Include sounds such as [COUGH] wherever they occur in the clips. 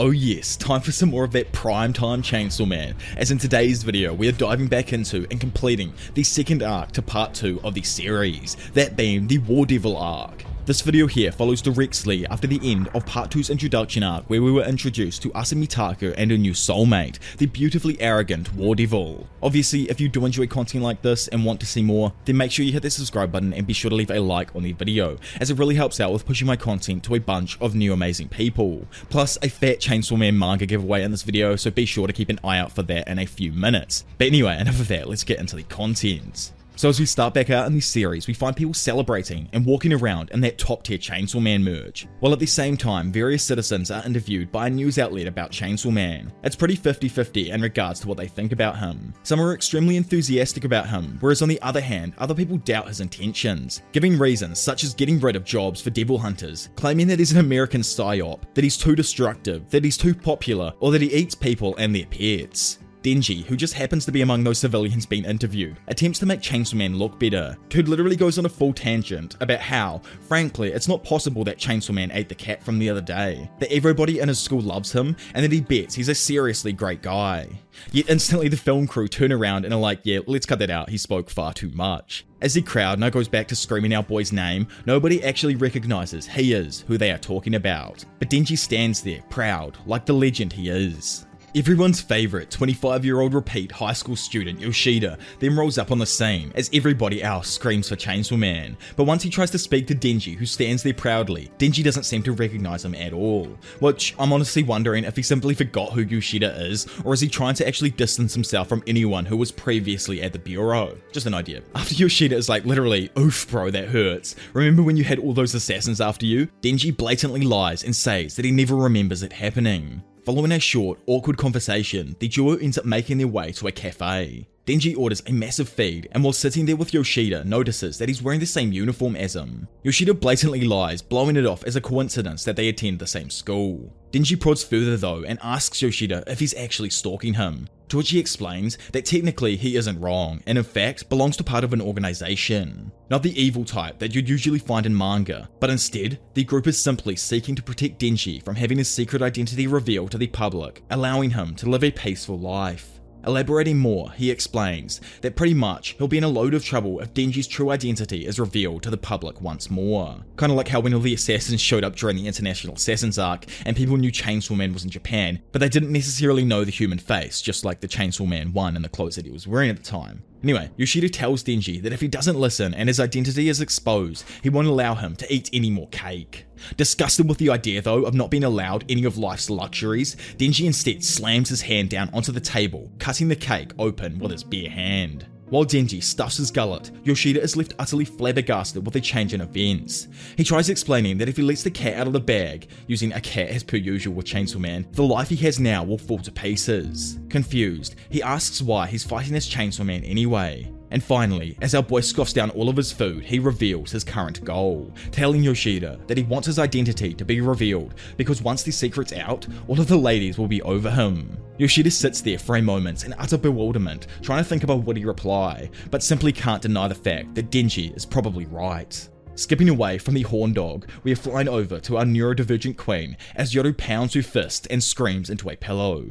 Oh yes, time for some more of that prime time Chainsaw Man, as in today's video we are diving back into and completing the second arc to part 2 of the series, that being the War Devil arc. This video here follows directly after the end of part 2's introduction arc where we were introduced to Asa Mitaka and her new soulmate, the beautifully arrogant War Devil. Obviously, if you do enjoy content like this and want to see more, then make sure you hit that subscribe button and be sure to leave a like on the video, as it really helps out with pushing my content to a bunch of new amazing people. Plus, a fat Chainsaw Man manga giveaway in this video, so be sure to keep an eye out for that in a few minutes. But anyway, enough of that, let's get into the content. So as we start back out in this series, we find people celebrating and walking around in that top tier Chainsaw Man merch, while at the same time, various citizens are interviewed by a news outlet about Chainsaw Man. It's pretty 50-50 in regards to what they think about him. Some are extremely enthusiastic about him, whereas on the other hand, other people doubt his intentions, giving reasons such as getting rid of jobs for devil hunters, claiming that he's an American psyop, that he's too destructive, that he's too popular, or that he eats people and their pets. Denji, who just happens to be among those civilians being interviewed, attempts to make Chainsaw Man look better. Dude literally goes on a full tangent about how, frankly, it's not possible that Chainsaw Man ate the cat from the other day, that everybody in his school loves him, and that he bets he's a seriously great guy. Yet instantly the film crew turn around and are like, yeah, let's cut that out, he spoke far too much. As the crowd now goes back to screaming our boy's name, nobody actually recognizes he is who they are talking about. But Denji stands there, proud, like the legend he is. Everyone's favourite 25 year old repeat high school student Yoshida then rolls up on the scene as everybody else screams for Chainsaw Man. But once he tries to speak to Denji, who stands there proudly, Denji doesn't seem to recognise him at all. Which I'm honestly wondering if he simply forgot who Yoshida is, or is he trying to actually distance himself from anyone who was previously at the bureau? Just an idea. After Yoshida is like literally, oof bro, that hurts. Remember when you had all those assassins after you? Denji blatantly lies and says that he never remembers it happening. Following a short, awkward conversation, the duo ends up making their way to a cafe. Denji orders a massive feed, and while sitting there with Yoshida, notices that he's wearing the same uniform as him. Yoshida blatantly lies, blowing it off as a coincidence that they attend the same school. Denji prods further though and asks Yoshida if he's actually stalking him, to which he explains that technically he isn't wrong, and in fact belongs to part of an organization. Not the evil type that you'd usually find in manga, but instead, the group is simply seeking to protect Denji from having his secret identity revealed to the public, allowing him to live a peaceful life. Elaborating more, he explains that pretty much he'll be in a load of trouble if Denji's true identity is revealed to the public once more. Kinda like how when all the assassins showed up during the International Assassins arc and people knew Chainsaw Man was in Japan, but they didn't necessarily know the human face, just like the Chainsaw Man 1 and the clothes that he was wearing at the time. Anyway, Yoshida tells Denji that if he doesn't listen and his identity is exposed, he won't allow him to eat any more cake. Disgusted with the idea though of not being allowed any of life's luxuries, Denji instead slams his hand down onto the table, cutting the cake open with his bare hand. While Denji stuffs his gullet, Yoshida is left utterly flabbergasted with the change in events. He tries explaining that if he lets the cat out of the bag, using a cat as per usual with Chainsaw Man, the life he has now will fall to pieces. Confused, he asks why he's fighting as Chainsaw Man anyway. And finally, as our boy scoffs down all of his food, he reveals his current goal, telling Yoshida that he wants his identity to be revealed because once the secret's out, all of the ladies will be over him. Yoshida sits there for a moment in utter bewilderment, trying to think about what he reply, but simply can't deny the fact that Denji is probably right. Skipping away from the horn dog, we are flying over to our neurodivergent queen as Yoru pounds her fist and screams into a pillow,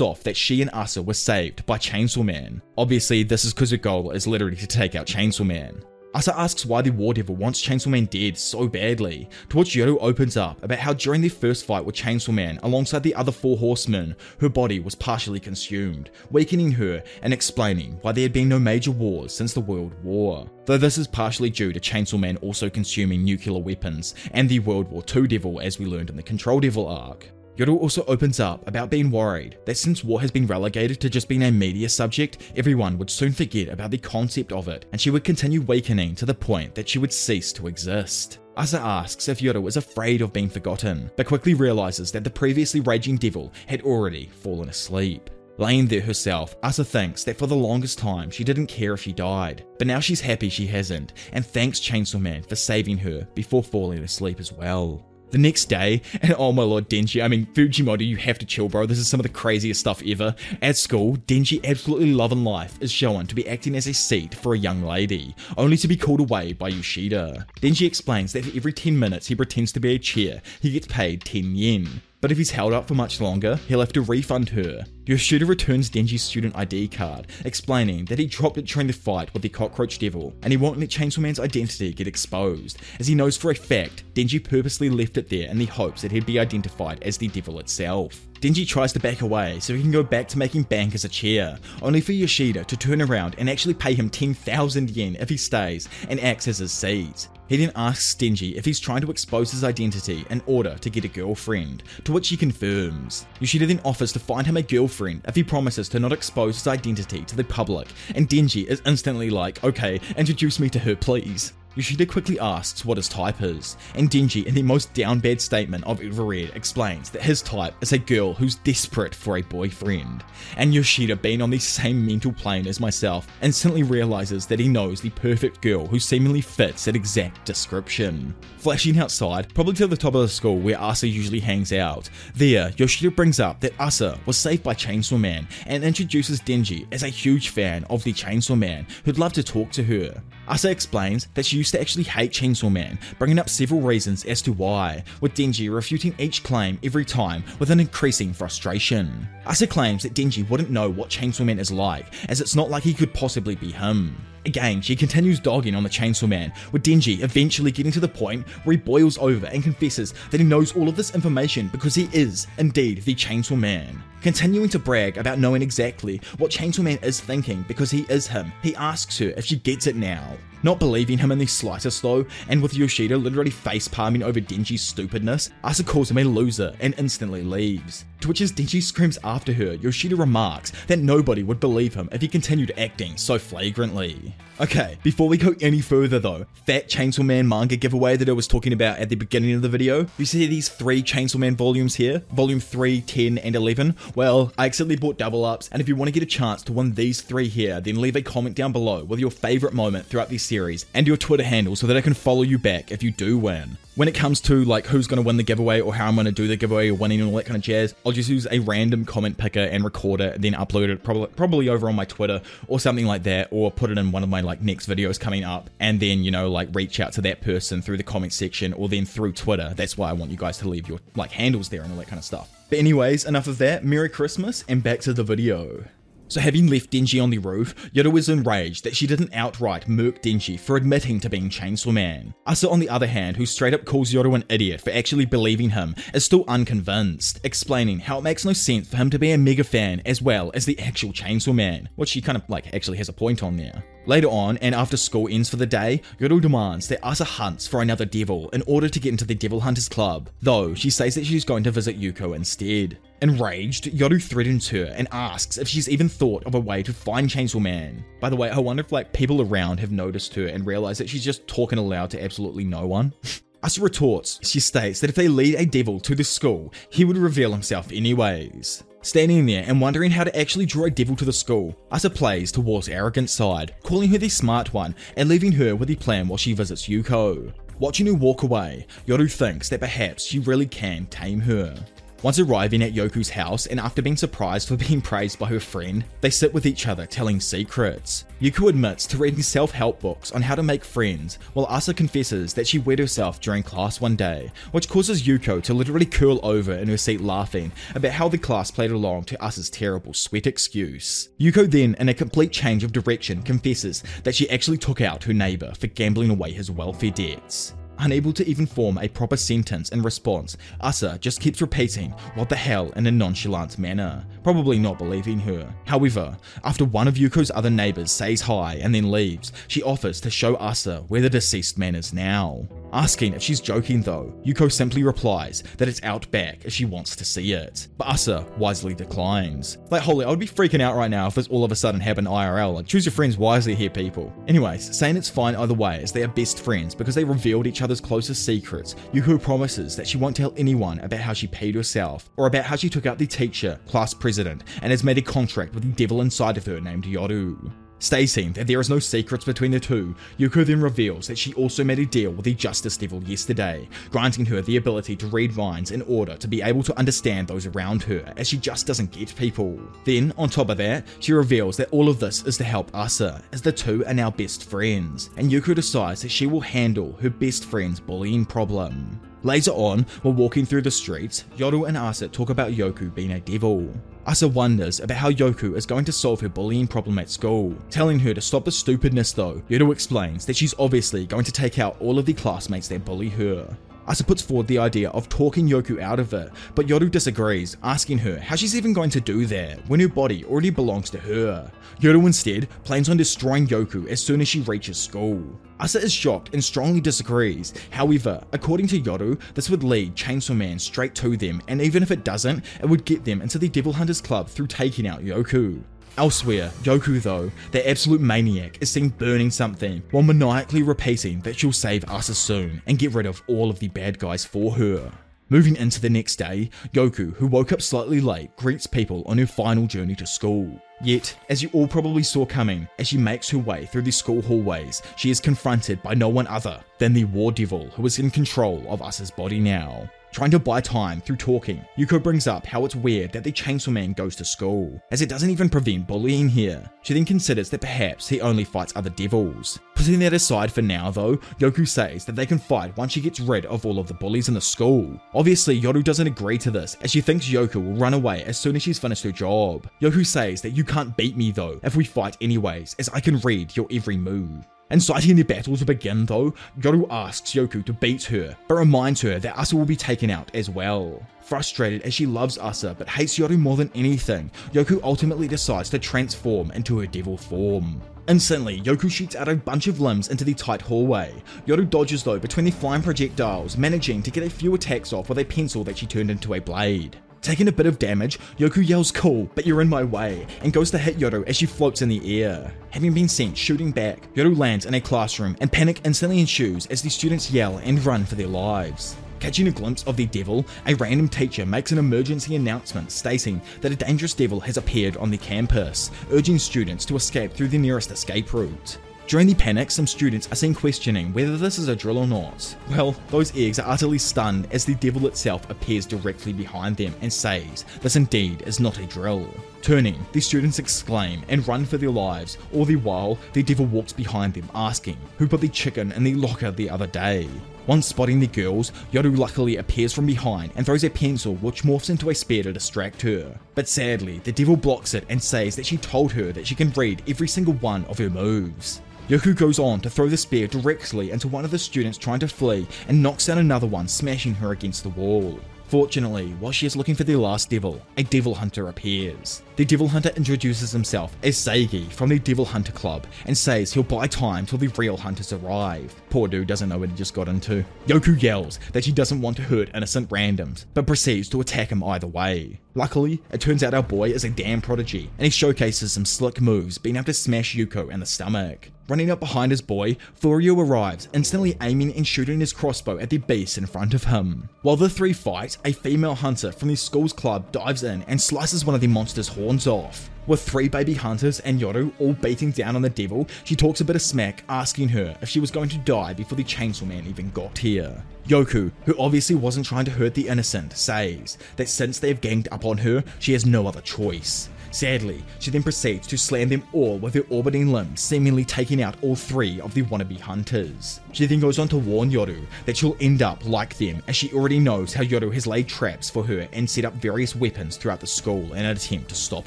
off that she and Asa were saved by Chainsaw Man. Obviously, this is because her goal is literally to take out Chainsaw Man. Asa asks why the War Devil wants Chainsaw Man dead so badly, to which Yoru opens up about how during their first fight with Chainsaw Man alongside the other four horsemen, her body was partially consumed, weakening her and explaining why there had been no major wars since the World War. Though this is partially due to Chainsaw Man also consuming nuclear weapons and the World War II Devil as we learned in the Control Devil arc. Yoru also opens up about being worried that since war has been relegated to just being a media subject, everyone would soon forget about the concept of it, and she would continue weakening to the point that she would cease to exist. Asa asks if Yoru is afraid of being forgotten, but quickly realizes that the previously raging devil had already fallen asleep. Laying there herself, Asa thinks that for the longest time she didn't care if she died, but now she's happy she hasn't, and thanks Chainsaw Man for saving her before falling asleep as well. The next day, and oh my lord, Denji, I mean, Fujimoto, you have to chill, bro. This is some of the craziest stuff ever. At school, Denji, absolutely loving life, is shown to be acting as a seat for a young lady, only to be called away by Yoshida. Denji explains that for every 10 minutes he pretends to be a chair, he gets paid 10 yen. But if he's held up for much longer, he'll have to refund her. Yoshida returns Denji's student ID card, explaining that he dropped it during the fight with the Cockroach Devil, and he won't let Chainsaw Man's identity get exposed, as he knows for a fact Denji purposely left it there in the hopes that he'd be identified as the devil itself. Denji tries to back away so he can go back to making bank as a chair, only for Yoshida to turn around and actually pay him 10,000 yen if he stays and acts as his seeds. He then asks Denji if he's trying to expose his identity in order to get a girlfriend, to which he confirms. Yoshida then offers to find him a girlfriend if he promises to not expose his identity to the public, and Denji is instantly like, okay, introduce me to her please. Yoshida quickly asks what his type is, and Denji, in the most down bad statement I've ever read, explains that his type is a girl who's desperate for a boyfriend. And Yoshida, being on the same mental plane as myself, instantly realizes that he knows the perfect girl who seemingly fits that exact description. Flashing outside, probably to the top of the school where Asa usually hangs out, there, Yoshida brings up that Asa was saved by Chainsaw Man and introduces Denji as a huge fan of the Chainsaw Man who'd love to talk to her. Asa explains that she used to actually hate Chainsaw Man, bringing up several reasons as to why, with Denji refuting each claim every time with an increasing frustration. Asa claims that Denji wouldn't know what Chainsaw Man is like, as it's not like he could possibly be him. Again, she continues dogging on the Chainsaw Man, with Denji eventually getting to the point where he boils over and confesses that he knows all of this information because he is, indeed, the Chainsaw Man. Continuing to brag about knowing exactly what Chainsaw Man is thinking because he is him, he asks her if she gets it now. Not believing him in the slightest though, and with Yoshida literally face palming over Denji's stupidness, Asa calls him a loser and instantly leaves. To which as Denji screams after her, Yoshida remarks that nobody would believe him if he continued acting so flagrantly. Okay, before we go any further though, that Chainsaw Man manga giveaway that I was talking about at the beginning of the video, you see these three Chainsaw Man volumes here, volume 3, 10, and 11? Well, I accidentally bought double ups, and if you want to get a chance to win these three here, then leave a comment down below with your favourite moment throughout this series and your Twitter handle so that I can follow you back if you do win when it comes to like who's going to win the giveaway or how I'm going to do the giveaway or winning and all that kind of jazz, I'll just use a random comment picker and record it, then upload it probably probably over on my Twitter or something like that, or put it in one of my like next videos coming up, and then you know like reach out to that person through the comment section or then through Twitter. That's why I want you guys to leave your like handles there and all that kind of stuff. But anyways, enough of that. Merry Christmas and back to the video. So having left Denji on the roof, Yoru was enraged that she didn't outright murk Denji for admitting to being Chainsaw Man. Asa on the other hand, who straight up calls Yoru an idiot for actually believing him, is still unconvinced, explaining how it makes no sense for him to be a mega fan as well as the actual Chainsaw Man, which she kind of like actually has a point on there. Later on, and after school ends for the day, Yoru demands that Asa hunts for another devil in order to get into the Devil Hunters Club, though she says that she's going to visit Yuko instead. Enraged, Yoru threatens her and asks if she's even thought of a way to find Chainsaw Man. By the way, I wonder if like people around have noticed her and realized that she's just talking aloud to absolutely no one. [LAUGHS] Asa retorts, she states that if they lead a devil to the school, he would reveal himself anyways. Standing there and wondering how to actually draw a devil to the school, Asa plays towards Arrogant's side, calling her the smart one and leaving her with the plan while she visits Yuko. Watching her walk away, Yoru thinks that perhaps she really can tame her. Once arriving at Yoko's house and after being surprised for [LAUGHS] being praised by her friend, they sit with each other telling secrets. Yuko admits to reading self-help books on how to make friends, while Asa confesses that she wet herself during class one day, which causes Yuko to literally curl over in her seat laughing about how the class played along to Asa's terrible sweat excuse. Yuko then, in a complete change of direction, confesses that she actually took out her neighbour for gambling away his welfare debts. Unable to even form a proper sentence in response, Asa just keeps repeating, what the hell in a nonchalant manner, probably not believing her. However, after one of Yuko's other neighbors says hi and then leaves, she offers to show Asa where the deceased man is now. Asking if she's joking though, Yuko simply replies that it's out back if she wants to see it, but Asa wisely declines. Like holy, I would be freaking out right now if this all of a sudden happened IRL, like choose your friends wisely here people. Anyways, saying it's fine either way as they are best friends because they revealed each other's closest secrets, Yuko promises that she won't tell anyone about how she paid herself, or about how she took out the teacher, class president, and has made a contract with the devil inside of her named Yoru. Stating that there is no secrets between the two, Yuko then reveals that she also made a deal with the Justice Devil yesterday, granting her the ability to read minds in order to be able to understand those around her, as she just doesn't get people. Then, on top of that, she reveals that all of this is to help Asa, as the two are now best friends, and Yuko decides that she will handle her best friend's bullying problem. Later on, while walking through the streets, Yoru and Asa talk about Yoku being a devil. Asa wonders about how Yoku is going to solve her bullying problem at school, telling her to stop the stupidness though. Yoru explains that she's obviously going to take out all of the classmates that bully her. Asa puts forward the idea of talking Yoku out of it, but Yoru disagrees, asking her how she's even going to do that when her body already belongs to her. Yoru instead plans on destroying Yoku as soon as she reaches school. Asa is shocked and strongly disagrees. However, according to Yoru, this would lead Chainsaw Man straight to them, and even if it doesn't, it would get them into the Devil Hunters Club through taking out Yoku. Elsewhere, Yoku though, the absolute maniac, is seen burning something while maniacally repeating that she'll save Asa soon and get rid of all of the bad guys for her. Moving into the next day, Yoku, who woke up slightly late, greets people on her final journey to school. Yet, as you all probably saw coming, as she makes her way through the school hallways, she is confronted by no one other than the War Devil who is in control of Asa's body now. Trying to buy time through talking, Yuko brings up how it's weird that the Chainsaw Man goes to school, as it doesn't even prevent bullying here. She then considers that perhaps he only fights other devils. Putting that aside for now though, Yoku says that they can fight once she gets rid of all of the bullies in the school. Obviously, Yoru doesn't agree to this, as she thinks Yoku will run away as soon as she's finished her job. Yoku says that you can't beat me though, if we fight anyways, as I can read your every move. Inciting the battle to begin though, Yoru asks Yoku to beat her, but reminds her that Asa will be taken out as well. Frustrated as she loves Asa but hates Yoru more than anything, Yoku ultimately decides to transform into her devil form. Instantly, Yoku shoots out a bunch of limbs into the tight hallway. Yoru dodges though between the flying projectiles, managing to get a few attacks off with a pencil that she turned into a blade. Taking a bit of damage, Yoku yells cool, but you're in my way, and goes to hit Yoru as she floats in the air. Having been sent shooting back, Yoru lands in a classroom and panic instantly ensues as the students yell and run for their lives. Catching a glimpse of the devil, a random teacher makes an emergency announcement stating that a dangerous devil has appeared on the campus, urging students to escape through the nearest escape route. During the panic, some students are seen questioning whether this is a drill or not. Well, those eggs are utterly stunned as the devil itself appears directly behind them and says this indeed is not a drill. Turning, the students exclaim and run for their lives, all the while the devil walks behind them asking who put the chicken in the locker the other day. Once spotting the girls, Yoru luckily appears from behind and throws a pencil which morphs into a spear to distract her. But sadly, the devil blocks it and says that she told her that she can read every single one of her moves. Yoku goes on to throw the spear directly into one of the students trying to flee and knocks down another one, smashing her against the wall. Fortunately, while she is looking for the last devil, a devil hunter appears. The devil hunter introduces himself as Seigi from the Devil Hunter Club and says he'll buy time till the real hunters arrive. Poor dude doesn't know what he just got into. Yoku yells that she doesn't want to hurt innocent randoms, but proceeds to attack him either way. Luckily, it turns out our boy is a damn prodigy, and he showcases some slick moves, being able to smash Yuko in the stomach. Running up behind his boy, Furio arrives, instantly aiming and shooting his crossbow at the beast in front of him. While the three fight, a female hunter from the school's club dives in and slices one of the monster's horns off. With three baby hunters and Yoru all beating down on the devil, she talks a bit of smack, asking her if she was going to die before the Chainsaw Man even got here. Yoku, who obviously wasn't trying to hurt the innocent, says that since they have ganged up on her, she has no other choice. Sadly, she then proceeds to slam them all with her orbiting limbs, seemingly taking out all three of the wannabe hunters. She then goes on to warn Yoru that she'll end up like them, as she already knows how Yoru has laid traps for her and set up various weapons throughout the school in an attempt to stop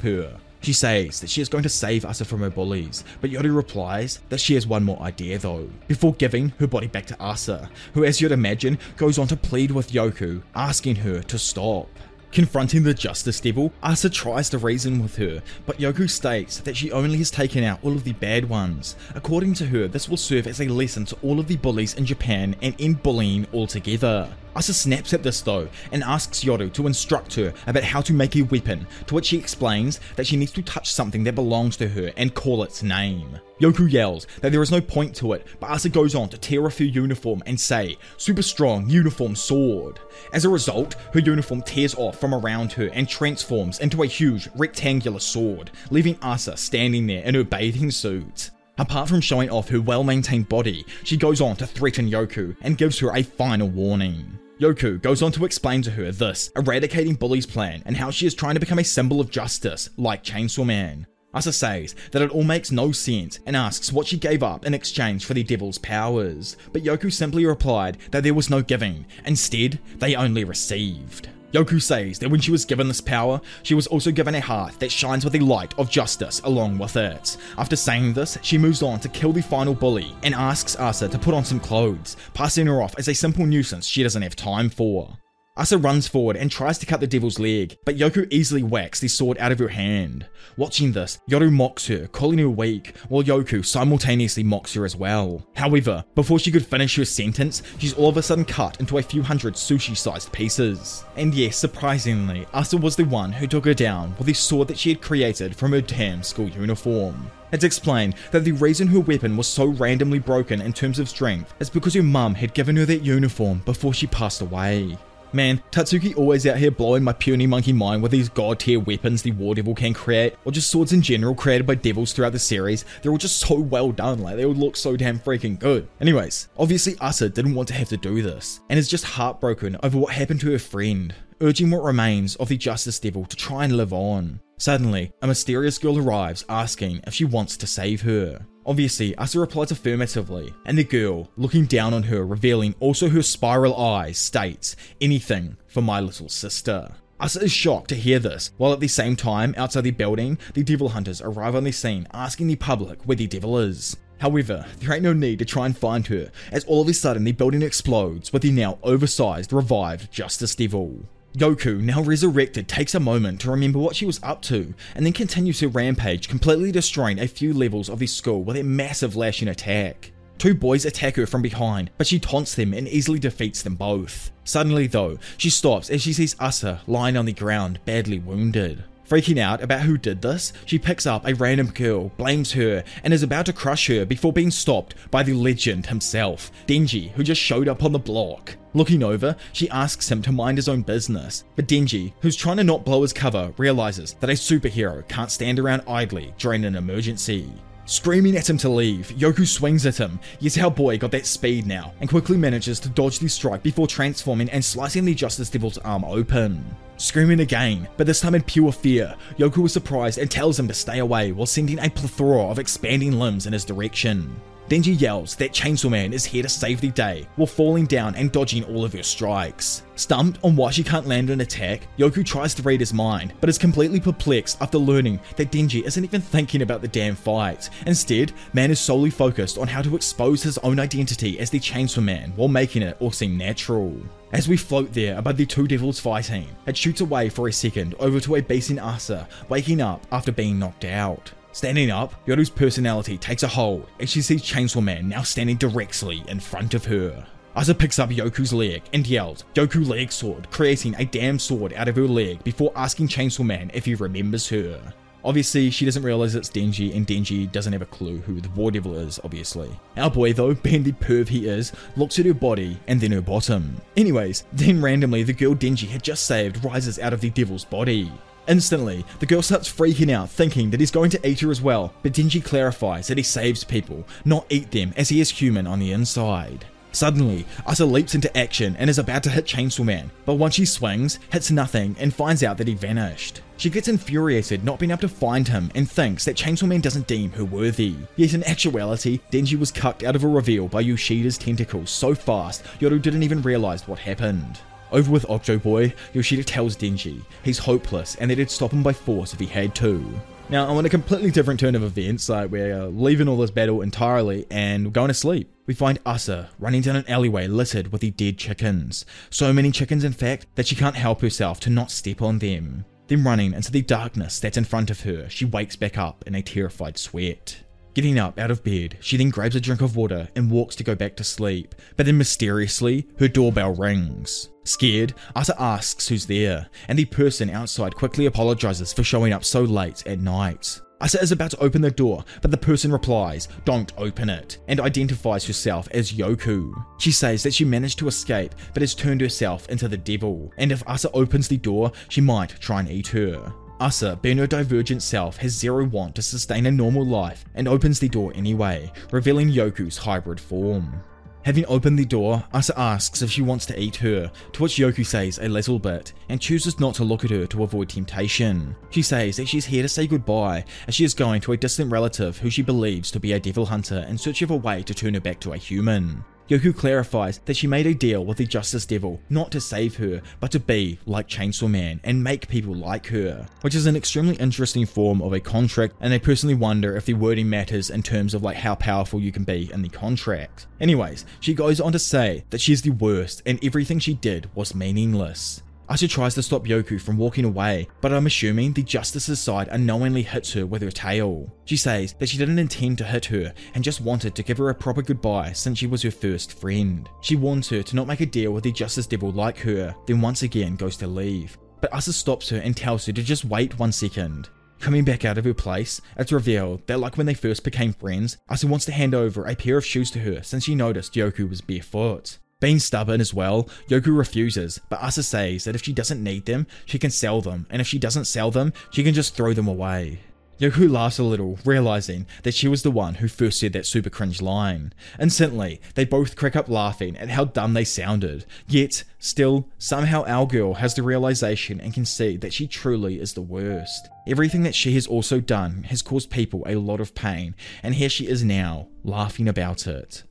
her. She says that she is going to save Asa from her bullies, but Yoru replies that she has one more idea though, before giving her body back to Asa, who as you'd imagine goes on to plead with Yoku, asking her to stop. Confronting the Justice Devil, Asa tries to reason with her, but Yoku states that she only has taken out all of the bad ones. According to her, this will serve as a lesson to all of the bullies in Japan and end bullying altogether. Asa snaps at this though and asks Yoru to instruct her about how to make a weapon, to which she explains that she needs to touch something that belongs to her and call its name. Yoku yells that there is no point to it, but Asa goes on to tear off her uniform and say, super strong uniform sword. As a result, her uniform tears off from around her and transforms into a huge rectangular sword, leaving Asa standing there in her bathing suit. Apart from showing off her well maintained body, she goes on to threaten Yoku and gives her a final warning. Yoku goes on to explain to her this eradicating Bully's plan and how she is trying to become a symbol of justice, like Chainsaw Man. Asa says that it all makes no sense and asks what she gave up in exchange for the devil's powers, but Yoku simply replied that there was no giving, instead, they only received. Yoku says that when she was given this power, she was also given a heart that shines with the light of justice along with it. After saying this, she moves on to kill the final bully and asks Asa to put on some clothes, passing her off as a simple nuisance she doesn't have time for. Asa runs forward and tries to cut the devil's leg, but Yoku easily whacks the sword out of her hand. Watching this, Yoru mocks her, calling her weak, while Yoku simultaneously mocks her as well. However, before she could finish her sentence, she's all of a sudden cut into a few hundred sushi-sized pieces. And yes, surprisingly, Asa was the one who took her down with the sword that she had created from her damn school uniform. It's explained that the reason her weapon was so randomly broken in terms of strength is because her mum had given her that uniform before she passed away. Man, Tatsuki always out here blowing my puny monkey mind with these god tier weapons the War Devil can create, or just swords in general created by devils throughout the series. They're all just so well done, like they all look so damn freaking good. Anyways, obviously Asa didn't want to have to do this, and is just heartbroken over what happened to her friend, urging what remains of the Justice Devil to try and live on. Suddenly, a mysterious girl arrives asking if she wants to save her. Obviously, Asa replies affirmatively, and the girl, looking down on her, revealing also her spiral eyes, states, Anything for my little sister. Asa is shocked to hear this, while at the same time, outside the building, the devil hunters arrive on the scene asking the public where the devil is. However, there ain't no need to try and find her, as all of a sudden the building explodes with the now oversized, revived Justice Devil. Yoku, now resurrected, takes a moment to remember what she was up to, and then continues her rampage, completely destroying a few levels of his school with a massive lashing attack. Two boys attack her from behind, but she taunts them and easily defeats them both. Suddenly though, she stops as she sees Asa lying on the ground, badly wounded. Freaking out about who did this, she picks up a random girl, blames her, and is about to crush her before being stopped by the legend himself, Denji, who just showed up on the block. Looking over, she asks him to mind his own business, but Denji, who's trying to not blow his cover, realizes that a superhero can't stand around idly during an emergency. Screaming at him to leave, Yoku swings at him, yet our boy got that speed now, and quickly manages to dodge the strike before transforming and slicing the Justice Devil's arm open. Screaming again, but this time in pure fear, Yoku is surprised and tells him to stay away while sending a plethora of expanding limbs in his direction. Denji yells that Chainsaw Man is here to save the day while falling down and dodging all of her strikes. Stumped on why she can't land an attack, Yoku tries to read his mind, but is completely perplexed after learning that Denji isn't even thinking about the damn fight. Instead, Man is solely focused on how to expose his own identity as the Chainsaw Man while making it all seem natural. As we float there above the two devils fighting, it shoots away for a second over to a beast in Asa, waking up after being knocked out. Standing up, Yoru's personality takes a hold as she sees Chainsaw Man now standing directly in front of her. Asa picks up Yoku's leg and yells, Yoku leg sword, creating a damn sword out of her leg before asking Chainsaw Man if he remembers her. Obviously, she doesn't realize it's Denji, and Denji doesn't have a clue who the War Devil is, obviously. Our boy, though, being the perv he is, looks at her body and then her bottom. Anyways, then randomly, the girl Denji had just saved rises out of the devil's body. Instantly, the girl starts freaking out, thinking that he's going to eat her as well, but Denji clarifies that he saves people, not eat them, as he is human on the inside. Suddenly, Asa leaps into action and is about to hit Chainsaw Man, but once she swings, hits nothing and finds out that he vanished. She gets infuriated not being able to find him and thinks that Chainsaw Man doesn't deem her worthy. Yet in actuality, Denji was cucked out of a reveal by Yoshida's tentacles so fast Yoru didn't even realize what happened. Over with Okjo Boy, Yoshida tells Denji he's hopeless and that he'd stop him by force if he had to. Now, on a completely different turn of events, like we're leaving all this battle entirely and going to sleep. We find Asa running down an alleyway littered with the dead chickens. So many chickens, in fact, that she can't help herself to not step on them. Then running into the darkness that's in front of her, she wakes back up in a terrified sweat. Getting up out of bed, she then grabs a drink of water and walks to go back to sleep, but then mysteriously, her doorbell rings. Scared, Asa asks who's there, and the person outside quickly apologizes for showing up so late at night. Asa is about to open the door, but the person replies, Don't open it, and identifies herself as Yoku. She says that she managed to escape, but has turned herself into the devil, and if Asa opens the door, she might try and eat her. Asa, being her divergent self, has zero want to sustain a normal life and opens the door anyway, revealing Yoku's hybrid form. Having opened the door, Asa asks if she wants to eat her, to which Yoku says a little bit, and chooses not to look at her to avoid temptation. She says that she's here to say goodbye, as she is going to a distant relative who she believes to be a devil hunter in search of a way to turn her back to a human. Yoku clarifies that she made a deal with the Justice Devil not to save her, but to be like Chainsaw Man and make people like her, which is an extremely interesting form of a contract, and I personally wonder if the wording matters in terms of like how powerful you can be in the contract. Anyways, she goes on to say that she is the worst and everything she did was meaningless. Asa tries to stop Yoku from walking away, but I'm assuming the Justice's side unknowingly hits her with her tail. She says that she didn't intend to hit her and just wanted to give her a proper goodbye since she was her first friend. She warns her to not make a deal with the Justice Devil like her, then once again goes to leave. But Asa stops her and tells her to just wait one second. Coming back out of her place, it's revealed that like when they first became friends, Asa wants to hand over a pair of shoes to her since she noticed Yoku was barefoot. Being stubborn as well, Yoku refuses, but Asa says that if she doesn't need them, she can sell them, and if she doesn't sell them, she can just throw them away. Yoku laughs a little, realizing that she was the one who first said that super cringe line. Instantly, they both crack up laughing at how dumb they sounded. Yet, still, somehow our girl has the realization and can see that she truly is the worst. Everything that she has also done has caused people a lot of pain, and here she is now, laughing about it.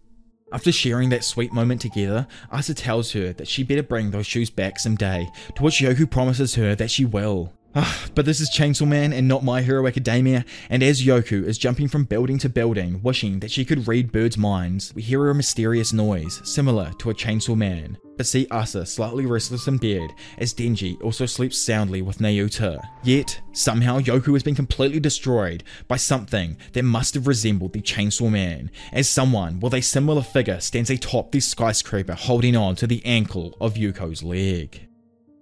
After sharing that sweet moment together, Asa tells her that she better bring those shoes back someday, to which Yoku promises her that she will. Ah, but this is Chainsaw Man and not My Hero Academia, and as Yoku is jumping from building to building, wishing that she could read birds' minds, we hear a mysterious noise, similar to a Chainsaw Man, but see Asa slightly restless in bed, as Denji also sleeps soundly with Nayuta. Yet, somehow Yoku has been completely destroyed by something that must have resembled the Chainsaw Man, as someone with a similar figure stands atop the skyscraper holding on to the ankle of Yuko's leg.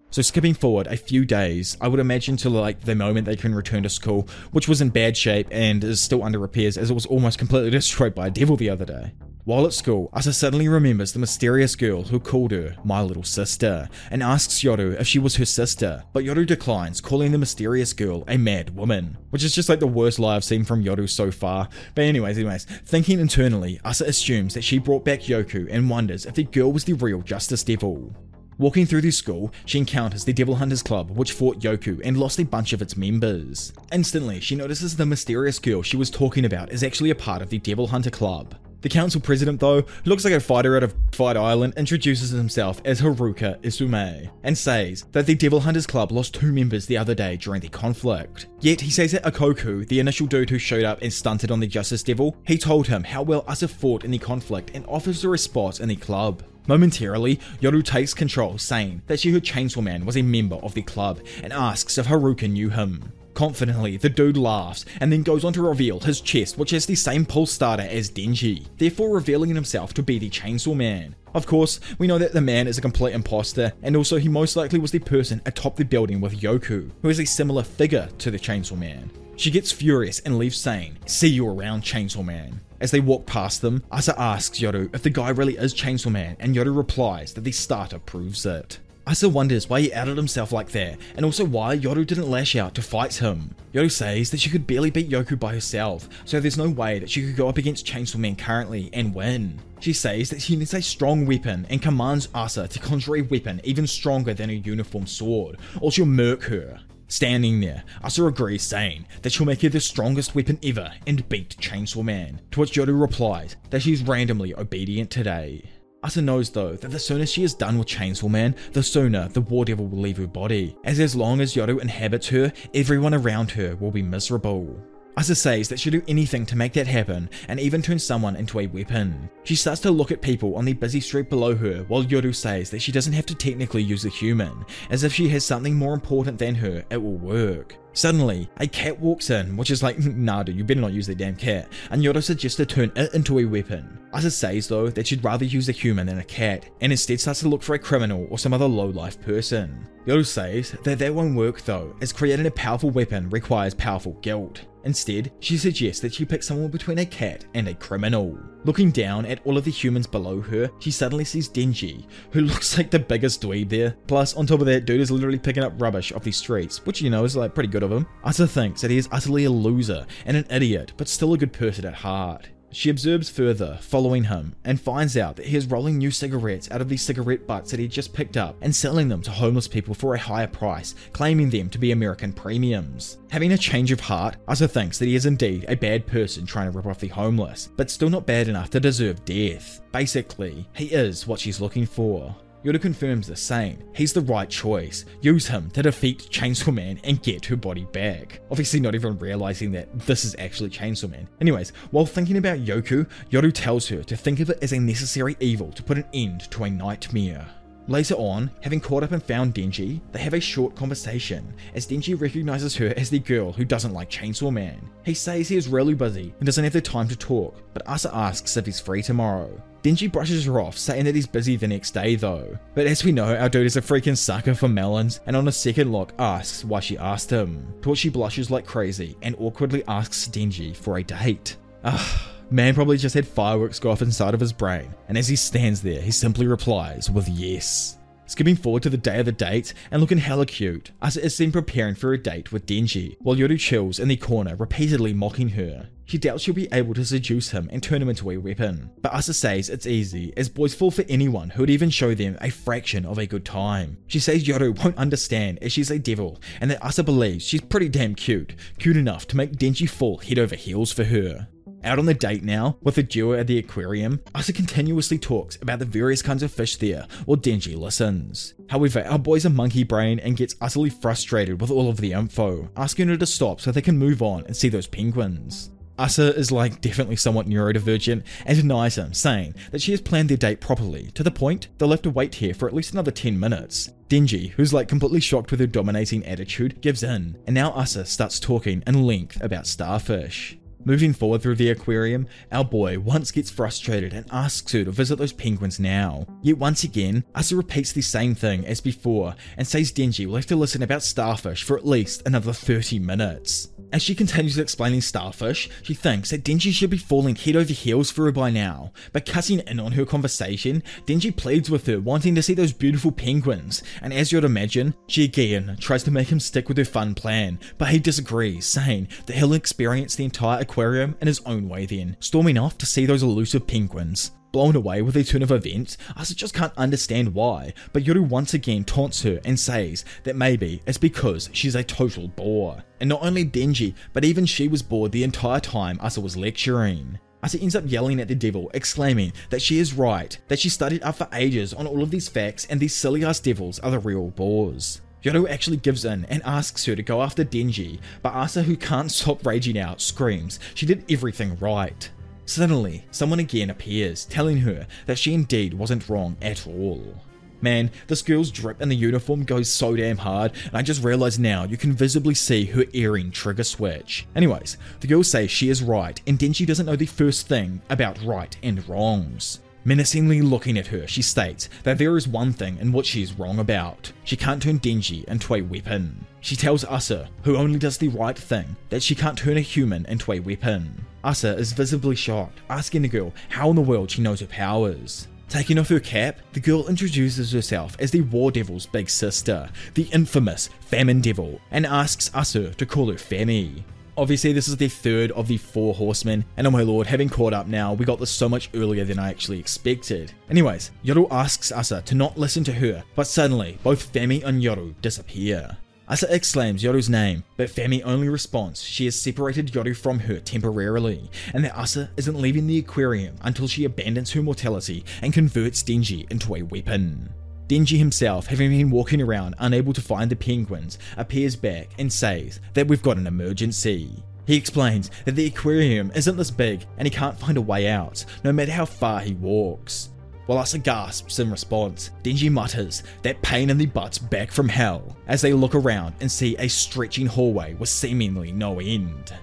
So skipping forward a few days, I would imagine to like the moment they can return to school, which was in bad shape and is still under repairs as it was almost completely [LAUGHS] destroyed by a devil the other day. While at school, Asa suddenly remembers the mysterious girl who called her my little sister and asks Yoru if she was her sister, but Yoru declines, calling the mysterious girl a mad woman, which is just like the worst lie I've seen from Yoru so far. But anyways, anyways, thinking internally, Asa assumes that she brought back Yoku and wonders if the girl was the real Justice Devil. Walking through the school, she encounters the Devil Hunters Club, which fought Yoku and lost a bunch of its members. Instantly, she notices the mysterious girl she was talking about is actually a part of the Devil Hunter Club. The council president, though, looks like a fighter out of Fight Island, introduces himself as Haruka Iseumi and says that the Devil Hunters Club lost two members the other day during the conflict. Yet he says that Akoku, the initial dude who showed up and stunted on the Justice Devil, he told him how well Asa fought in the conflict and offers a spot in the club. Momentarily, Yoru takes control, saying that she heard Chainsaw Man was a member of the club and asks if Haruka knew him. Confidently, the dude laughs and then goes on to reveal his chest, which has the same pull starter as Denji, therefore revealing himself to be the Chainsaw Man. Of course, we know that the man is a complete imposter, and also he most likely was the person atop the building with Yoku, who is a similar figure to the Chainsaw Man. She gets furious and leaves saying, See you around, Chainsaw Man. As they walk past them, Asa asks Yoru if the guy really is Chainsaw Man, and Yoru replies that the starter proves it. Asa wonders why he outed himself like that, and also why Yoru didn't lash out to fight him. Yoru says that she could barely beat Yoku by herself, so there's no way that she could go up against Chainsaw Man currently and win. She says that she needs a strong weapon and commands Asa to conjure a weapon even stronger than a uniform sword, or she'll murk her. Standing there, Asa agrees, saying that she'll make her the strongest weapon ever and beat Chainsaw Man, to which Yoru replies that she's randomly obedient today. Asa knows though that the sooner she is done with Chainsaw Man, the sooner the War Devil will leave her body, as as long as Yoru inhabits her, everyone around her will be miserable. Asa says that she'll do anything to make that happen, and even turn someone into a weapon. She starts to look at people on the busy street below her, while Yoru says that she doesn't have to technically use a human, as if she has something more important than her, it will work. Suddenly, a cat walks in, which is like, dude, you better not use the damn cat, and Yoru suggests to turn it into a weapon. Asa says though that she'd rather use a human than a cat, and instead starts to look for a criminal or some other low-life person. Yoru says that that won't work though, as creating a powerful weapon requires powerful guilt. Instead, she suggests that she pick someone between a cat and a criminal. Looking down at all of the humans below her, she suddenly sees Denji, who [LAUGHS] looks like the biggest dweeb there. Plus, on top of that, dude is literally picking up rubbish off the streets, which you know is like pretty good of him. Asa thinks that he is utterly a loser and an idiot, but still a good person at heart. She observes further, following him, and finds out that he is rolling new cigarettes out of these cigarette butts that he just picked up and selling them to homeless people for a higher price, claiming them to be American premiums. Having a change of heart, Asa thinks that he is indeed a bad person trying to rip off the homeless, but still not bad enough to deserve death. Basically, he is what she's looking for. Yoru confirms this, saying he's the right choice. Use him to defeat Chainsaw Man and get her body back. Obviously, not even realizing that this is actually Chainsaw Man. Anyways, while thinking about Yoku, Yoru tells her to think of it as a necessary evil to put an end to a nightmare. Later on, having caught up and found Denji, they have a short conversation, as Denji recognizes her as the girl who doesn't like Chainsaw Man. He says he is really busy and doesn't have the time to talk, but Asa asks if he's free tomorrow. Denji brushes her off, saying that he's busy the next day though. But as we know, our dude is a freaking sucker for melons, and on a second look asks why she asked him. To which she blushes like crazy and awkwardly asks Denji for a date. Ah. Man probably just had fireworks go off inside of his brain, and as he stands there, he simply replies with yes. Skipping forward to the day of the date and looking hella cute, Asa is seen preparing for a date with Denji, while Yoru chills in the corner, repeatedly mocking her. She doubts she'll be able to seduce him and turn him into a weapon, but Asa says it's easy, as boys fall for anyone who would even show them a fraction of a good time. She says Yoru won't understand as she's a devil, and that Asa believes she's pretty damn cute, cute enough to make Denji fall head over heels for her. Out on the date now, with the duo at the aquarium, Asa continuously talks about the various kinds of fish there while Denji listens. However, our boy's a monkey brain and gets utterly frustrated with all of the info, asking her to stop so they can move on and see those penguins. Asa is like definitely somewhat neurodivergent and denies him, saying that she has planned their date properly, to the point they'll have to wait here for at least another 10 minutes. Denji, who's like completely shocked with her dominating attitude, gives in, and now Asa starts talking in length about starfish. Moving forward through the aquarium, our boy once gets frustrated and asks her to visit those penguins now. Yet once again, Asa repeats the same thing as before and says Denji will have to listen about starfish for at least another 30 minutes. As she continues explaining Starfish, she thinks that Denji should be falling head over heels for her by now, but cutting in on her conversation, Denji pleads with her wanting to see those beautiful penguins, and as you'd imagine, she again tries to make him stick with her fun plan, but he disagrees, saying that he'll experience the entire aquarium in his own way then, storming off to see those elusive penguins blown away with a turn of events, Asa just can't understand why, but Yoru once again taunts her and says that maybe it's because she's a total bore. And not only Denji, but even she was bored the entire time Asa was lecturing. Asa ends up yelling at the devil, exclaiming that she is right, that she studied up for ages on all of these facts and these silly ass devils are the real bores. Yoru actually gives in and asks her to go after Denji, but Asa, who can't stop raging out, screams she did everything right. Suddenly, someone again appears, telling her that she indeed wasn't wrong at all. Man, this girl's drip in the uniform goes so damn hard, and I just realized now you can visibly see her earring trigger switch. Anyways, the girl says she is right, and Denji doesn't know the first thing about right and wrongs. Menacingly looking at her, she states that there is one thing in what she is wrong about. She can't turn Denji into a weapon. She tells Asa, who only does the right thing, that she can't turn a human into a weapon. Asa is visibly shocked, asking the girl how in the world she knows her powers. Taking off her cap, the girl introduces herself as the War Devil's big sister, the infamous Famine Devil, and asks Asa to call her Fami. Obviously, this is the third of the four horsemen, and oh my lord, having caught up now, we got this so much earlier than I actually expected. Anyways, Yoru asks Asa to not listen to her, but suddenly, both Fami and Yoru disappear. Asa exclaims Yoru's name, but Fami only responds she has separated Yoru from her temporarily, and that Asa isn't leaving the aquarium until she abandons her mortality and converts Denji into a weapon. Denji himself, having been walking around unable to find the penguins, appears back and says that we've got an emergency. He explains that the aquarium isn't this big and he can't find a way out, no matter how far he walks. While Asa gasps in response, Denji mutters that pain in the butt's back from hell as they look around and see a stretching hallway with seemingly no end.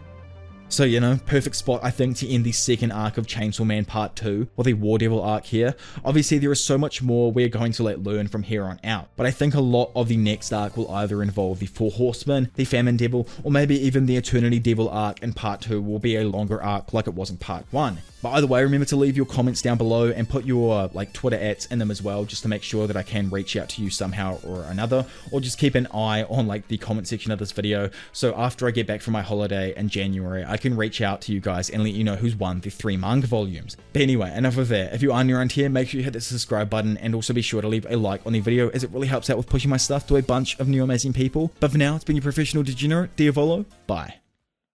So, you know, perfect spot, I think, to end the second arc of Chainsaw Man Part 2, or the War Devil arc here. Obviously, there is so much more we're going to let learn from here on out, but I think a lot of the next arc will either involve the Four Horsemen, the Famine Devil, or maybe even the Eternity Devil arc in Part 2 will be a longer arc like it was in Part 1. But either way, remember to leave your comments down below and put your like Twitter ads in them as well, just to make sure that I can reach out to you somehow or another, or just keep an eye on like the comment section of this video. So after I get back from my holiday in January, I can reach out to you guys and let you know who's won the three manga volumes. But anyway, enough of that. If you are new around here, make sure you hit the subscribe button and also be sure to leave a like on the video as it really helps out with pushing my stuff to a bunch of new amazing people. But for now, it's been your professional degenerate, Diavolo. Bye.